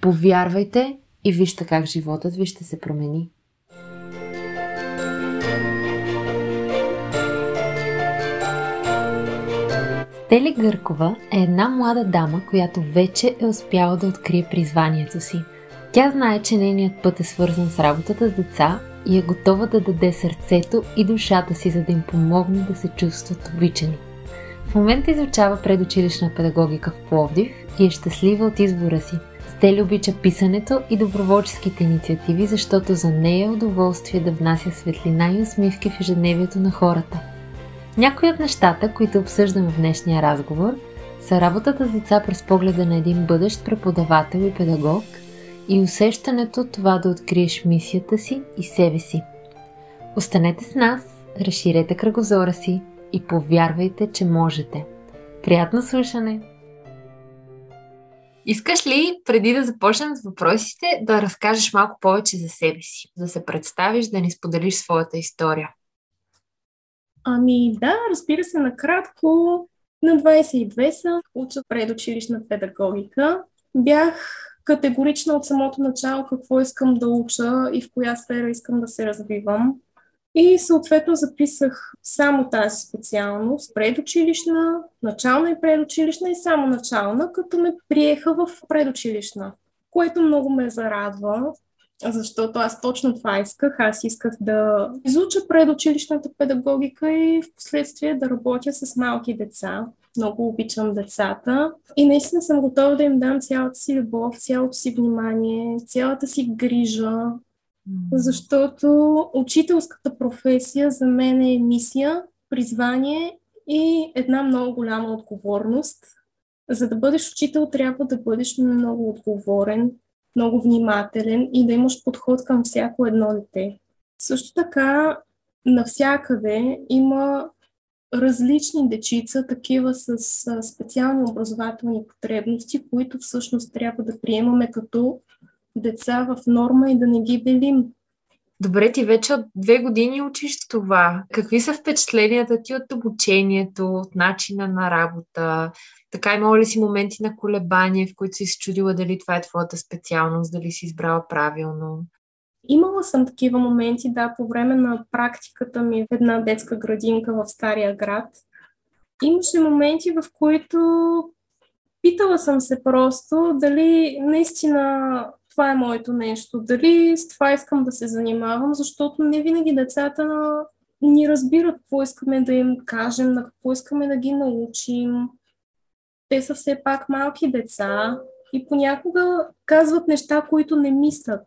Повярвайте и вижте как животът ви ще се промени. Стели Гъркова е една млада дама, която вече е успяла да открие призванието си. Тя знае, че нейният път е свързан с работата с деца и е готова да даде сърцето и душата си, за да им помогне да се чувстват обичани. В момента изучава предучилищна педагогика в Пловдив и е щастлива от избора си. Стели обича писането и доброволческите инициативи, защото за нея е удоволствие да внася светлина и усмивки в ежедневието на хората. Някои от нещата, които обсъждаме в днешния разговор, са работата с деца през погледа на един бъдещ преподавател и педагог и усещането това да откриеш мисията си и себе си. Останете с нас, разширете кръгозора си и повярвайте, че можете. Приятно слушане! Искаш ли, преди да започнем с въпросите, да разкажеш малко повече за себе си? Да се представиш, да ни споделиш своята история? Ами да, разбира се, накратко. На 22 съм, уча предучилищна педагогика. Бях категорична от самото начало какво искам да уча и в коя сфера искам да се развивам. И съответно записах само тази специалност, предучилищна, начална и предучилищна и само начална, като ме приеха в предучилищна, което много ме зарадва, защото аз точно това исках. Аз исках да изуча предучилищната педагогика и в последствие да работя с малки деца. Много обичам децата и наистина съм готова да им дам цялата си любов, цялото си внимание, цялата си грижа, защото учителската професия за мен е мисия, призвание и една много голяма отговорност. За да бъдеш учител, трябва да бъдеш много отговорен, много внимателен и да имаш подход към всяко едно дете. Също така, навсякъде има различни дечица, такива с специални образователни потребности, които всъщност трябва да приемаме като деца в норма и да не ги делим. Добре, ти вече от две години учиш това. Какви са впечатленията ти от обучението, от начина на работа? Така имало ли си моменти на колебание, в които си се чудила дали това е твоята специалност, дали си избрала правилно? Имала съм такива моменти, да, по време на практиката ми в една детска градинка в Стария град. Имаше моменти, в които питала съм се просто дали наистина това е моето нещо, дали с това искам да се занимавам, защото не винаги децата ни разбират какво искаме да им кажем, на какво искаме да ги научим. Те са все пак малки деца и понякога казват неща, които не мислят.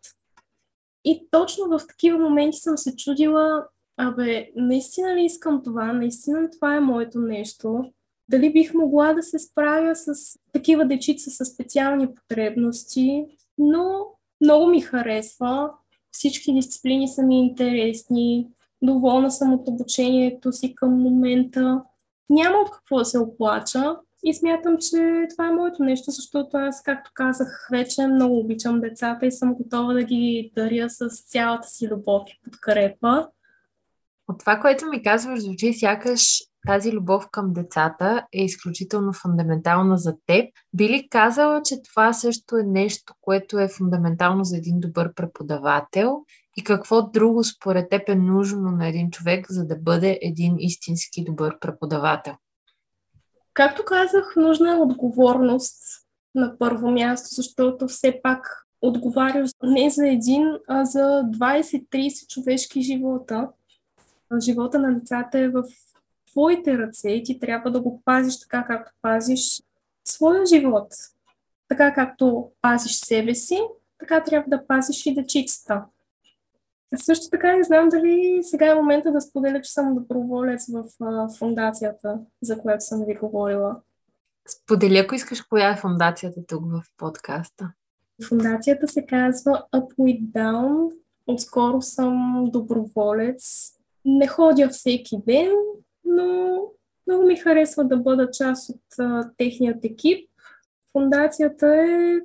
И точно в такива моменти съм се чудила, абе, наистина ли искам това, наистина това е моето нещо, дали бих могла да се справя с такива дечица с специални потребности, но много ми харесва. Всички дисциплини са ми интересни. Доволна съм от обучението си към момента. Няма от какво да се оплача и смятам, че това е моето нещо, защото аз, както казах вече, много обичам децата и съм готова да ги даря с цялата си любов и подкрепа. От това, което ми казваш, звучи сякаш тази любов към децата е изключително фундаментална за теб. Би ли казала, че това също е нещо, което е фундаментално за един добър преподавател? И какво друго според теб е нужно на един човек, за да бъде един истински добър преподавател? Както казах, нужна е отговорност на първо място, защото все пак отговаряш не за един, а за 20-30 човешки живота. Живота на децата е в твоите ръце и ти трябва да го пазиш така, както пазиш своя живот. Така както пазиш себе си, така трябва да пазиш и дечицата. Също така не знам дали сега е момента да споделя, че съм доброволец в фундацията, за която съм ви говорила. Сподели, ако искаш, коя е фундацията тук в подкаста. Фундацията се казва Up with Down. Отскоро съм доброволец. Не ходя всеки ден, но много ми харесва да бъда част от а, техният екип. Фундацията е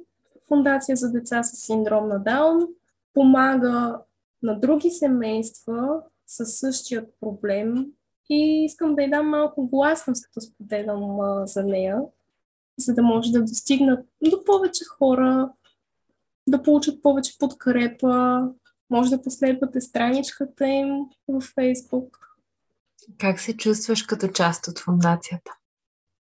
фундация за деца с синдром на Даун. Помага на други семейства със същият проблем и искам да й дам малко гласност, като споделям а, за нея, за да може да достигнат до повече хора, да получат повече подкрепа, може да последвате страничката им в Фейсбук. Как се чувстваш като част от фундацията?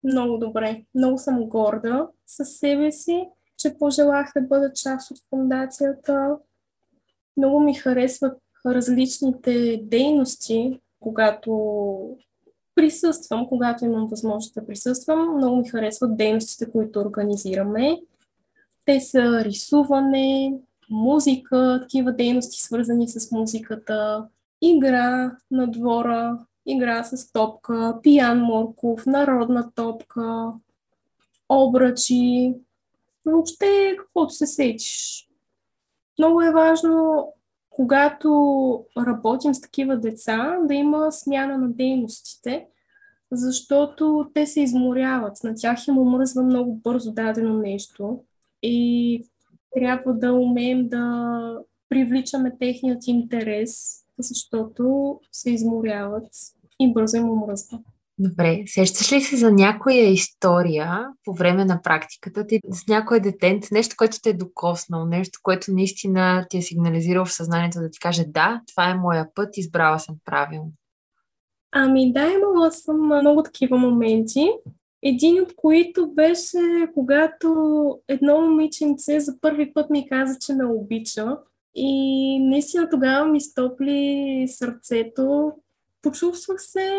Много добре. Много съм горда със себе си, че пожелах да бъда част от фундацията. Много ми харесват различните дейности, когато присъствам, когато имам възможност да присъствам. Много ми харесват дейностите, които организираме. Те са рисуване, музика, такива дейности, свързани с музиката, игра на двора, игра с топка, пиян морков, народна топка, обръчи, въобще каквото се сечиш. Много е важно, когато работим с такива деца, да има смяна на дейностите, защото те се изморяват. На тях им омръзва много бързо дадено нещо и трябва да умеем да привличаме техният интерес, защото се изморяват и бързо им омръзва. Добре, сещаш ли се за някоя история по време на практиката ти с някой детент, нещо, което те е докоснал, нещо, което наистина ти е сигнализирал в съзнанието да ти каже да, това е моя път, избрала съм правилно? Ами да, имала съм много такива моменти. Един от които беше, когато едно момиченце за първи път ми каза, че ме обича. И наистина тогава ми стопли сърцето. Почувствах се,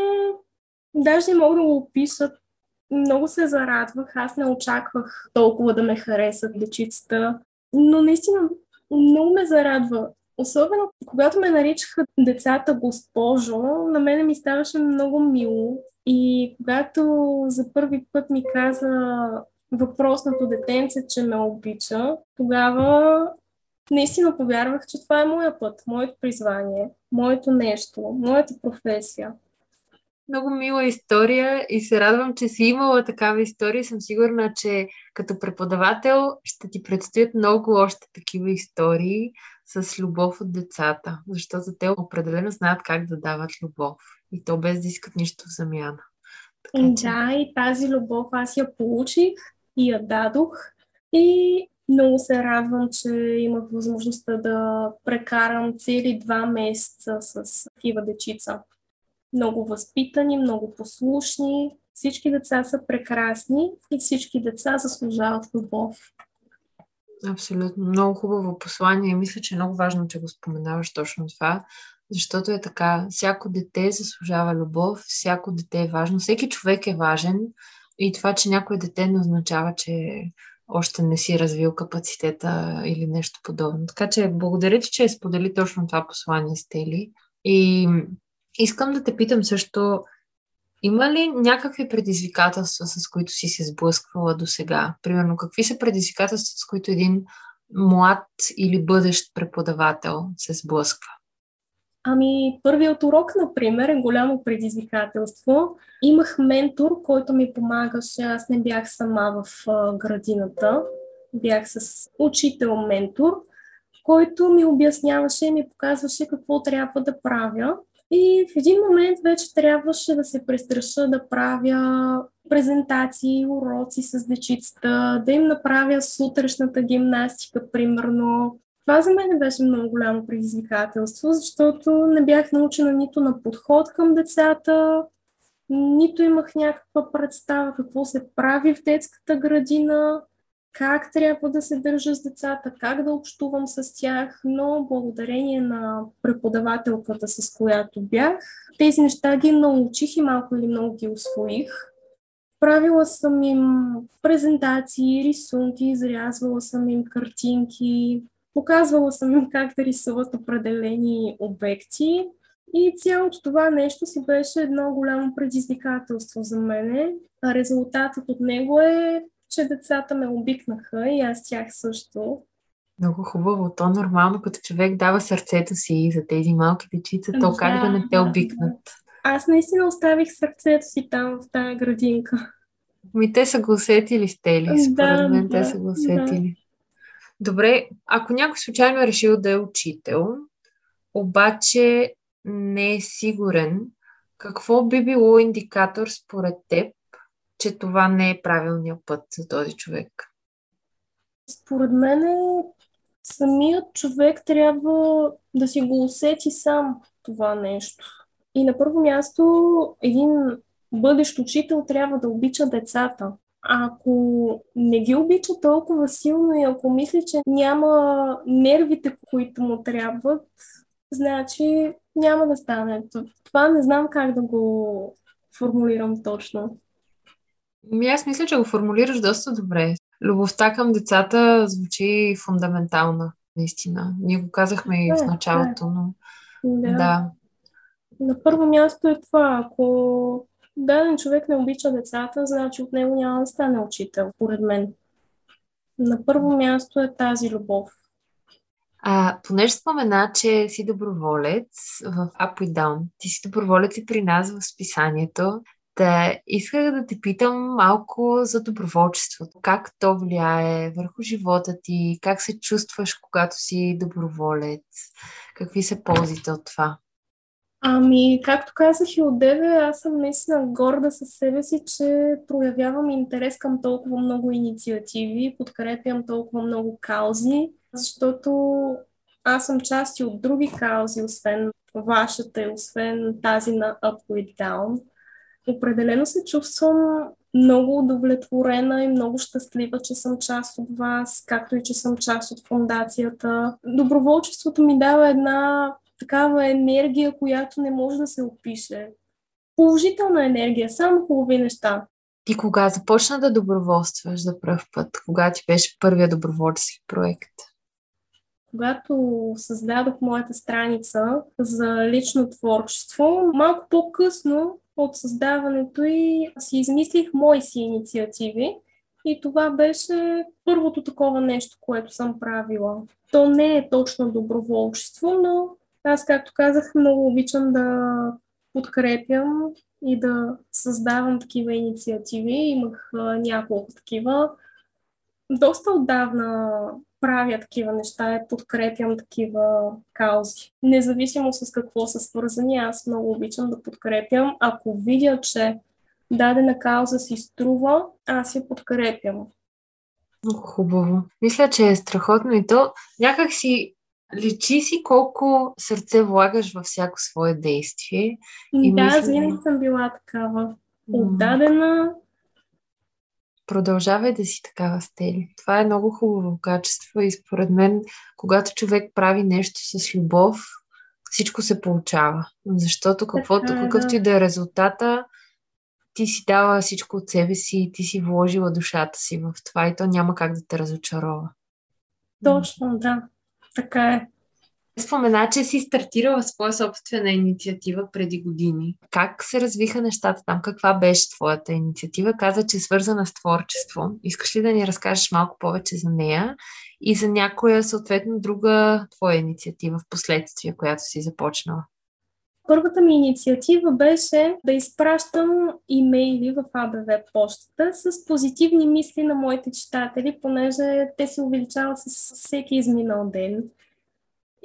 даже не мога да го опиша, много се зарадвах. Аз не очаквах толкова да ме харесат дечицата. Но наистина много ме зарадва. Особено когато ме наричаха децата госпожо, на мене ми ставаше много мило. И когато за първи път ми каза въпросното детенце, че ме обича, тогава наистина повярвах, че това е моя път, моето призвание, моето нещо, моята професия. Много мила история и се радвам, че си имала такава история. Съм сигурна, че като преподавател ще ти предстоят много още такива истории с любов от децата, защото те определено знаят как да дават любов и то без да искат нищо в замяна. Така, че... Да, и тази любов аз я получих и я дадох и много се радвам, че имах възможността да прекарам цели два месеца с такива дечица. Много възпитани, много послушни. Всички деца са прекрасни и всички деца заслужават любов. Абсолютно. Много хубаво послание мисля, че е много важно, че го споменаваш точно това, защото е така. Всяко дете заслужава любов, всяко дете е важно, всеки човек е важен и това, че някой дете не означава, че още не си развил капацитета или нещо подобно. Така че благодаря ти, че сподели точно това послание с Тели. И искам да те питам също, има ли някакви предизвикателства, с които си се сблъсквала до сега? Примерно, какви са предизвикателства, с които един млад или бъдещ преподавател се сблъсква? Ами, първият урок, например, е голямо предизвикателство. Имах ментор, който ми помагаше. Аз не бях сама в градината. Бях с учител-ментор, който ми обясняваше и ми показваше какво трябва да правя. И в един момент вече трябваше да се престраша да правя презентации, уроци с дечицата, да им направя сутрешната гимнастика, примерно. Това за мен беше много голямо предизвикателство, защото не бях научена нито на подход към децата, нито имах някаква представа какво се прави в детската градина как трябва да се държа с децата, как да общувам с тях, но благодарение на преподавателката, с която бях, тези неща ги научих и малко или много ги освоих. Правила съм им презентации, рисунки, изрязвала съм им картинки, показвала съм им как да рисуват определени обекти. И цялото това нещо си беше едно голямо предизвикателство за мене. А резултатът от него е че децата ме обикнаха и аз тях също. Много хубаво. То нормално, като човек дава сърцето си за тези малки дечица, то Да, как да не те обикнат? Аз наистина оставих сърцето си там, в тази градинка. Ми те са го усетили с тели. Според Да, мен те да, са го да. Добре, ако някой случайно е решил да е учител, обаче не е сигурен, какво би било индикатор според теб, че това не е правилният път за този човек? Според мен самият човек трябва да си го усети сам това нещо. И на първо място, един бъдещ учител трябва да обича децата. Ако не ги обича толкова силно и ако мисли, че няма нервите, които му трябват, значи няма да стане. Това не знам как да го формулирам точно. Ми аз мисля, че го формулираш доста добре. Любовта към децата звучи фундаментална, наистина. Ние го казахме и в началото, но да. да. На първо място е това. Ако даден човек не обича децата, значи от него няма да стане учител, според мен. На първо място е тази любов. А, понеже спомена, че си доброволец в Up и Down, ти си доброволец и при нас в списанието, да исках да те питам малко за доброволчеството. Как то влияе върху живота ти? Как се чувстваш, когато си доброволец? Какви са ползите от това? Ами, както казах и от аз съм наистина горда със себе си, че проявявам интерес към толкова много инициативи, подкрепям толкова много каузи, защото аз съм част и от други каузи, освен вашата и освен тази на Up Down. Определено се чувствам много удовлетворена и много щастлива, че съм част от вас, както и че съм част от фундацията. Доброволчеството ми дава една такава енергия, която не може да се опише. Положителна енергия, само хубави неща. Ти кога започна да доброволстваш за пръв път? Кога ти беше първия доброволчески проект? Когато създадох моята страница за лично творчество, малко по-късно от създаването и си измислих мои си инициативи. И това беше първото такова нещо, което съм правила. То не е точно доброволчество, но аз, както казах, много обичам да подкрепям и да създавам такива инициативи. Имах а, няколко такива. Доста отдавна правя такива неща и подкрепям такива каузи. Независимо с какво са свързани, аз много обичам да подкрепям. Ако видя, че дадена кауза си струва, аз я подкрепям. Хубаво. Мисля, че е страхотно и то някак си личи си колко сърце влагаш във всяко свое действие. И да, мисля- аз винаги съм била такава. Отдадена. Продължавай да си такава, Стели. Това е много хубаво качество и според мен, когато човек прави нещо с любов, всичко се получава. Защото каквото, Така е, какъвто да. и да е резултата, ти си дала всичко от себе си и ти си вложила душата си в това и то няма как да те разочарова. Точно, да. Така е. Спомена, че си стартирала своя собствена инициатива преди години. Как се развиха нещата там? Каква беше твоята инициатива? Каза, че е свързана с творчество. Искаш ли да ни разкажеш малко повече за нея и за някоя съответно друга твоя инициатива в последствие, която си започнала? Първата ми инициатива беше да изпращам имейли в АБВ почтата с позитивни мисли на моите читатели, понеже те се увеличават с всеки изминал ден.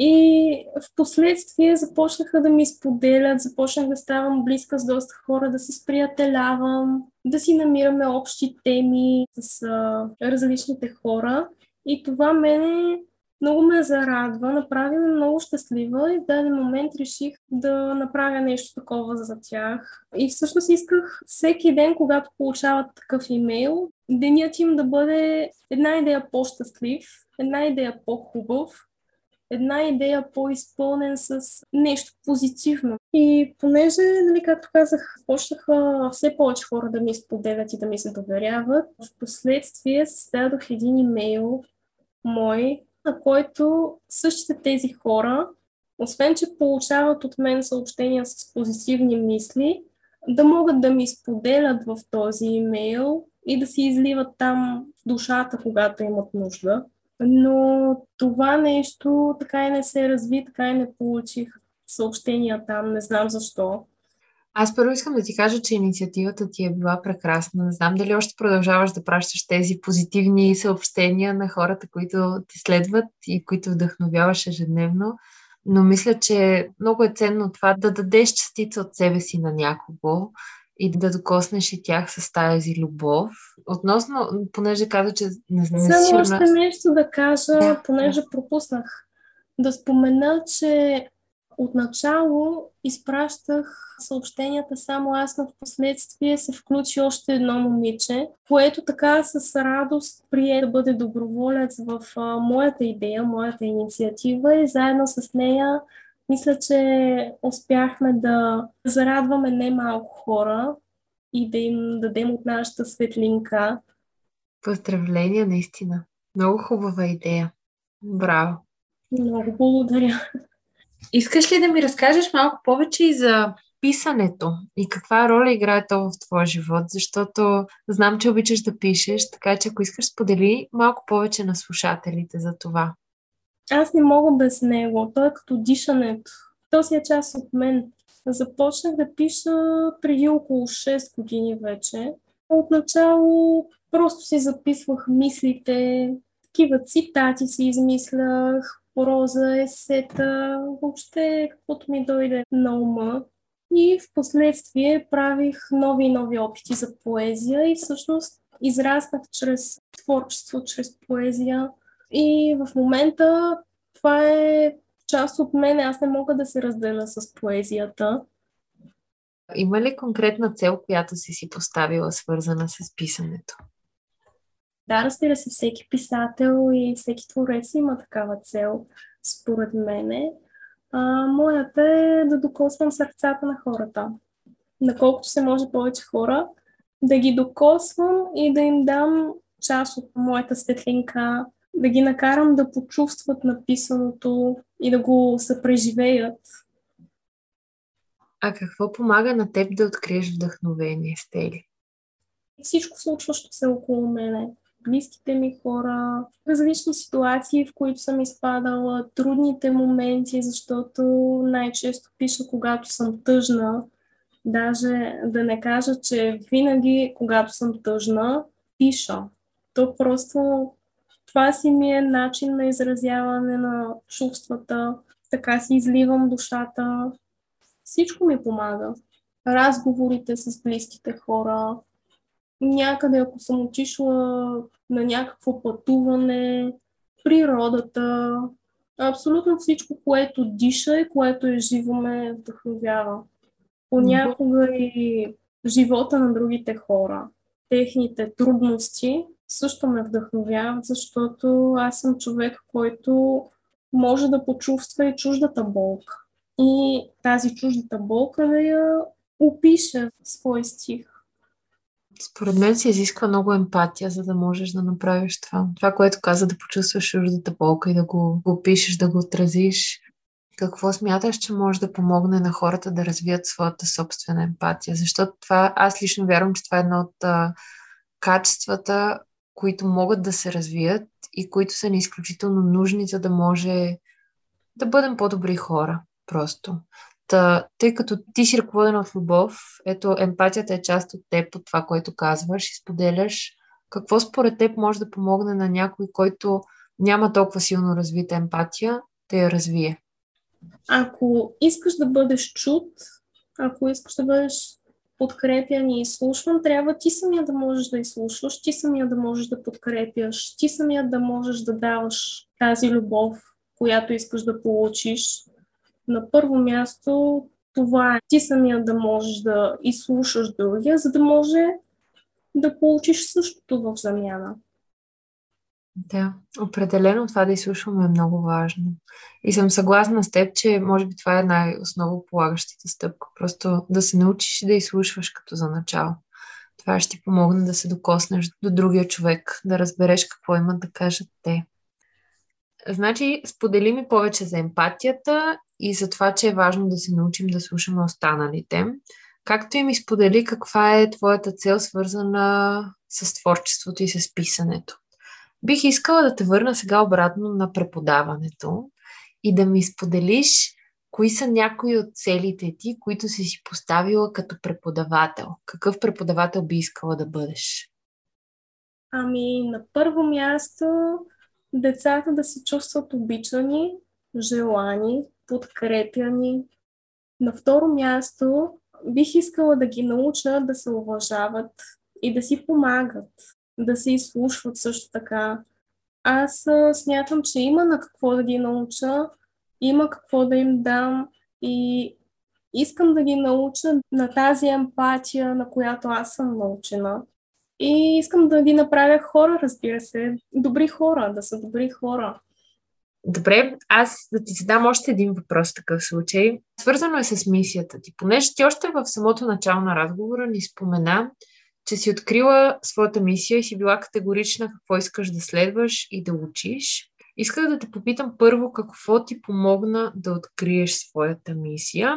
И в последствие започнаха да ми споделят, започнах да ставам близка с доста хора, да се сприятелявам, да си намираме общи теми с а, различните хора. И това мене много ме зарадва, направи ме много щастлива и в даден момент реших да направя нещо такова за тях. И всъщност исках всеки ден, когато получават такъв имейл, денят им да бъде една идея по-щастлив, една идея по-хубав, една идея по-изпълнен с нещо позитивно. И понеже, нали, както казах, почнаха все повече хора да ми споделят и да ми се доверяват, в последствие създадох един имейл мой, на който същите тези хора, освен че получават от мен съобщения с позитивни мисли, да могат да ми споделят в този имейл и да си изливат там душата, когато имат нужда. Но това нещо така и не се разви, така и не получих съобщения там, не знам защо. Аз първо искам да ти кажа, че инициативата ти е била прекрасна. Не знам дали още продължаваш да пращаш тези позитивни съобщения на хората, които ти следват и които вдъхновяваш ежедневно. Но мисля, че много е ценно това да дадеш частица от себе си на някого и да докоснеш и тях с тази любов. Относно, понеже каза, че не знам. Само още нещо да кажа, да, понеже да. пропуснах да спомена, че Отначало изпращах съобщенията само аз, но в последствие се включи още едно момиче, което така с радост прие да бъде доброволец в моята идея, моята инициатива и заедно с нея мисля, че успяхме да зарадваме немалко хора и да им дадем от нашата светлинка. Поздравления, наистина. Много хубава идея. Браво! Много благодаря. Искаш ли да ми разкажеш малко повече и за писането и каква роля играе то в твоя живот, защото знам, че обичаш да пишеш, така че ако искаш сподели малко повече на слушателите за това. Аз не мога без него. Той е като дишането. То си е част от мен. Започнах да пиша преди около 6 години вече. Отначало просто си записвах мислите, такива цитати си измислях, проза, есета, въобще каквото ми дойде на ума. И в последствие правих нови и нови опити за поезия и всъщност израснах чрез творчество, чрез поезия. И в момента това е част от мен. Аз не мога да се разделя с поезията. Има ли конкретна цел, която си си поставила, свързана с писането? Да, разбира се, всеки писател и всеки творец има такава цел, според мене. А, моята е да докосвам сърцата на хората. Наколкото се може повече хора, да ги докосвам и да им дам част от моята светлинка, да ги накарам да почувстват написаното и да го съпреживеят. А какво помага на теб да откриеш вдъхновение, Стели? Всичко случващо се около мене близките ми хора, различни ситуации, в които съм изпадала, трудните моменти, защото най-често пиша, когато съм тъжна. Даже да не кажа, че винаги, когато съм тъжна, пиша. То просто това си ми е начин на изразяване на чувствата, така си изливам душата. Всичко ми помага. Разговорите с близките хора, някъде, ако съм отишла на някакво пътуване, природата, абсолютно всичко, което диша и което е живо ме вдъхновява. Понякога и живота на другите хора, техните трудности също ме вдъхновяват, защото аз съм човек, който може да почувства и чуждата болка. И тази чуждата болка да я опише в свой стих. Според мен се изисква много емпатия, за да можеш да направиш това. Това, което каза да почувстваш чуждата болка и да го, го пишеш, да го отразиш. Какво смяташ, че може да помогне на хората да развият своята собствена емпатия? Защото това, аз лично вярвам, че това е едно от а, качествата, които могат да се развият и които са ни изключително нужни, за да може да бъдем по-добри хора. Просто. Та, тъй като ти си ръководен от любов, ето емпатията е част от теб, от това, което казваш и споделяш. Какво според теб може да помогне на някой, който няма толкова силно развита емпатия, да я развие? Ако искаш да бъдеш чут, ако искаш да бъдеш подкрепян и изслушван, трябва ти самия да можеш да изслушваш, ти самия да можеш да подкрепяш, ти самия да можеш да даваш тази любов, която искаш да получиш. На първо място това е ти самия да можеш да изслушаш другия, за да може да получиш същото в замяна. Да, определено това да изслушваме е много важно. И съм съгласна с теб, че може би това е най-основополагащата стъпка. Просто да се научиш да изслушваш като за начало. Това ще ти помогне да се докоснеш до другия човек, да разбереш какво имат да кажат те. Значи, сподели ми повече за емпатията и за това, че е важно да се научим да слушаме останалите. Както и ми сподели каква е твоята цел, свързана с творчеството и с писането. Бих искала да те върна сега обратно на преподаването и да ми споделиш кои са някои от целите ти, които си си поставила като преподавател. Какъв преподавател би искала да бъдеш? Ами, на първо място, децата да се чувстват обичани, желани, подкрепяни. На второ място, бих искала да ги науча да се уважават и да си помагат, да се изслушват също така. Аз смятам, че има на какво да ги науча, има какво да им дам и искам да ги науча на тази емпатия, на която аз съм научена. И искам да ги направя хора, разбира се, добри хора, да са добри хора. Добре, аз да ти задам още един въпрос в такъв случай. Свързано е с мисията ти. Понеже ти още в самото начало на разговора ни спомена, че си открила своята мисия и си била категорична какво искаш да следваш и да учиш. Исках да те попитам първо какво ти помогна да откриеш своята мисия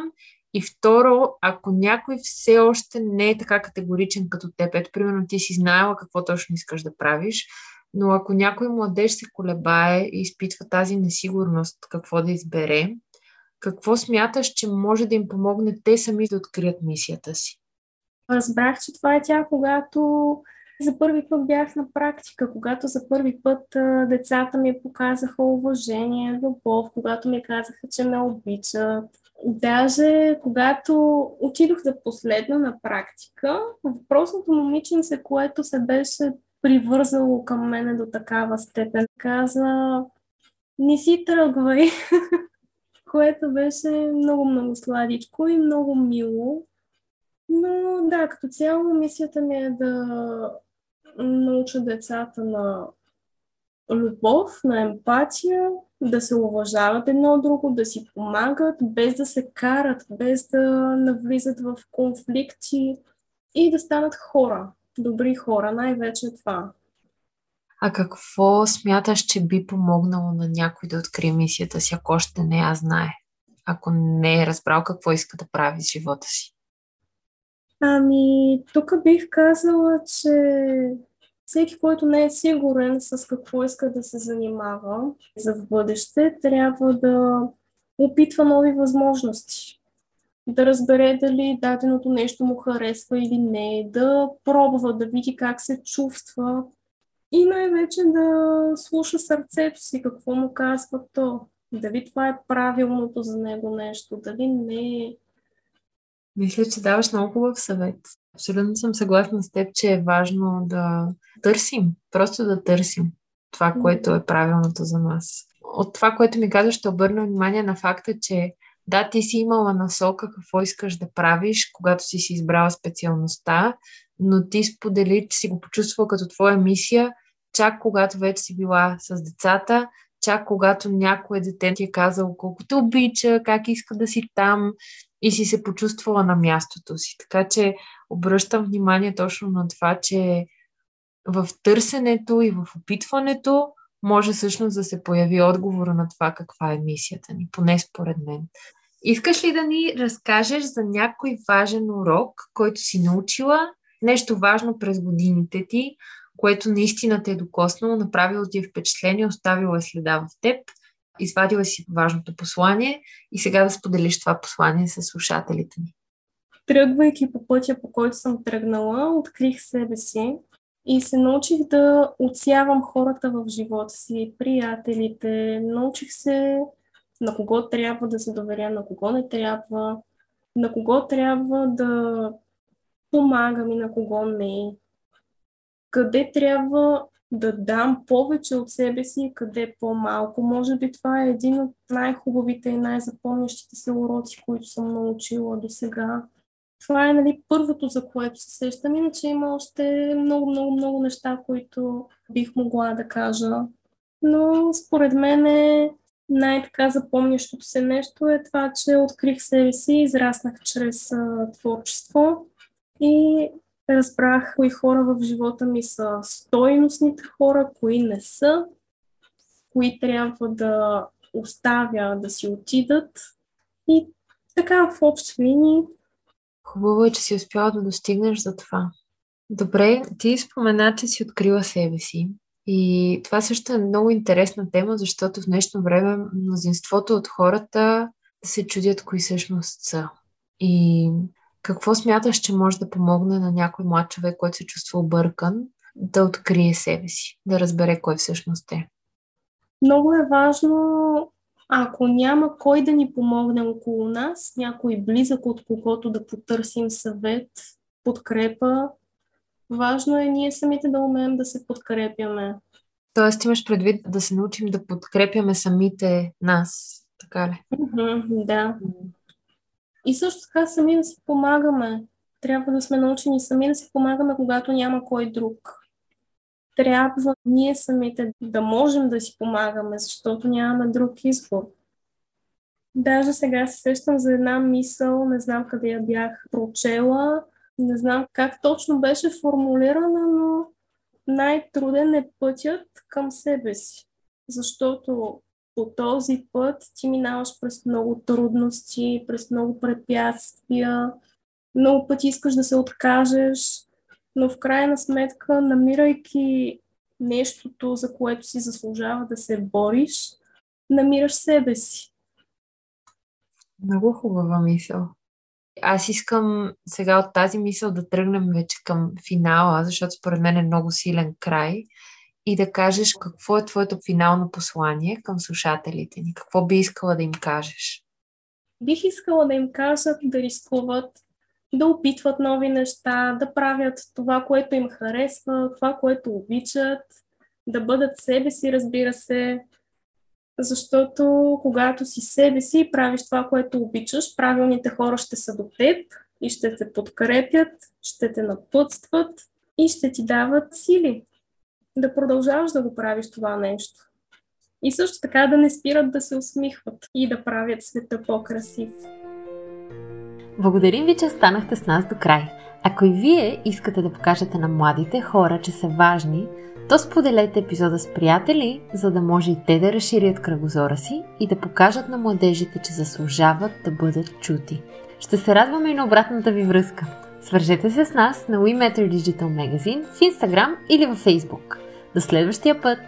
и второ, ако някой все още не е така категоричен като теб, ето примерно ти си знаела какво точно искаш да правиш, но ако някой младеж се колебае и изпитва тази несигурност какво да избере, какво смяташ, че може да им помогне те сами да открият мисията си? Разбрах, че това е тя, когато за първи път бях на практика, когато за първи път а, децата ми показаха уважение, любов, когато ми казаха, че ме обичат. Даже когато отидох за последно на практика, въпросното момиченце, което се беше привързало към мене до такава степен, каза не си тръгвай, което беше много-много сладичко и много мило. Но да, като цяло мисията ми е да науча децата на любов, на емпатия, да се уважават едно друго, да си помагат, без да се карат, без да навлизат в конфликти и да станат хора, добри хора, най-вече това. А какво смяташ, че би помогнало на някой да открие мисията си, ако още не я знае? Ако не е разбрал какво иска да прави с живота си? Ами, тук бих казала, че всеки, който не е сигурен с какво иска да се занимава за в бъдеще, трябва да опитва нови възможности. Да разбере дали даденото нещо му харесва или не, да пробва, да види как се чувства и най-вече да слуша сърцето си, какво му казва то. Дали това е правилното за него нещо, дали не е мисля, че даваш много хубав съвет. Абсолютно съм съгласна с теб, че е важно да търсим, просто да търсим това, което е правилното за нас. От това, което ми казваш, ще обърна внимание на факта, че да, ти си имала насока какво искаш да правиш, когато си си избрала специалността, но ти сподели, че си го почувствала като твоя мисия, чак когато вече си била с децата, чак когато някое дете ти е казало колко те обича, как иска да си там и си се почувствала на мястото си. Така че обръщам внимание точно на това, че в търсенето и в опитването може всъщност да се появи отговора на това каква е мисията ни, поне според мен. Искаш ли да ни разкажеш за някой важен урок, който си научила, нещо важно през годините ти, което наистина те е докоснало, направило ти е впечатление, оставило е следа в теб – извадила си важното послание и сега да споделиш това послание с слушателите ни. Тръгвайки по пътя, по който съм тръгнала, открих себе си и се научих да отсявам хората в живота си, приятелите. Научих се на кого трябва да се доверя, на кого не трябва, на кого трябва да помагам и на кого не. Къде трябва да дам повече от себе си, къде по-малко. Може би това е един от най-хубавите и най-запомнящите се уроци, които съм научила до сега. Това е нали, първото, за което се сещам. Иначе има още много, много, много неща, които бих могла да кажа. Но според мен е най-така запомнящото се нещо е това, че открих себе си, израснах чрез а, творчество и разбрах кои хора в живота ми са стойностните хора, кои не са, кои трябва да оставя да си отидат. И така в общи линии. Хубаво е, че си успяла да достигнеш за това. Добре, ти спомена, че си открила себе си. И това също е много интересна тема, защото в днешно време мнозинството от хората се чудят кои всъщност са. И какво смяташ, че може да помогне на някой млад човек, който се чувства объркан, да открие себе си, да разбере кой всъщност е? Много е важно, ако няма кой да ни помогне около нас, някой близък от когото да потърсим съвет, подкрепа, важно е ние самите да умеем да се подкрепяме. Тоест имаш предвид да се научим да подкрепяме самите нас, така ли? Mm-hmm, да. И също така сами да си помагаме. Трябва да сме научени сами да си помагаме, когато няма кой друг. Трябва ние самите да можем да си помагаме, защото нямаме друг избор. Даже сега се сещам за една мисъл, не знам къде я бях прочела, не знам как точно беше формулирана, но най-труден е пътят към себе си. Защото по този път ти минаваш през много трудности, през много препятствия, много пъти искаш да се откажеш, но в крайна сметка, намирайки нещото, за което си заслужава да се бориш, намираш себе си. Много хубава мисъл. Аз искам сега от тази мисъл да тръгнем вече към финала, защото според мен е много силен край и да кажеш какво е твоето финално послание към слушателите ни. Какво би искала да им кажеш? Бих искала да им кажат да рискуват, да опитват нови неща, да правят това, което им харесва, това, което обичат, да бъдат себе си, разбира се, защото когато си себе си и правиш това, което обичаш, правилните хора ще са до теб и ще те подкрепят, ще те напътстват и ще ти дават сили да продължаваш да го правиш това нещо. И също така да не спират да се усмихват и да правят света по-красив. Благодарим ви, че останахте с нас до край. Ако и вие искате да покажете на младите хора, че са важни, то споделете епизода с приятели, за да може и те да разширят кръгозора си и да покажат на младежите, че заслужават да бъдат чути. Ще се радваме и на обратната ви връзка. Свържете се с нас на We Matter Digital Magazine в Instagram или във Facebook. До следващия път!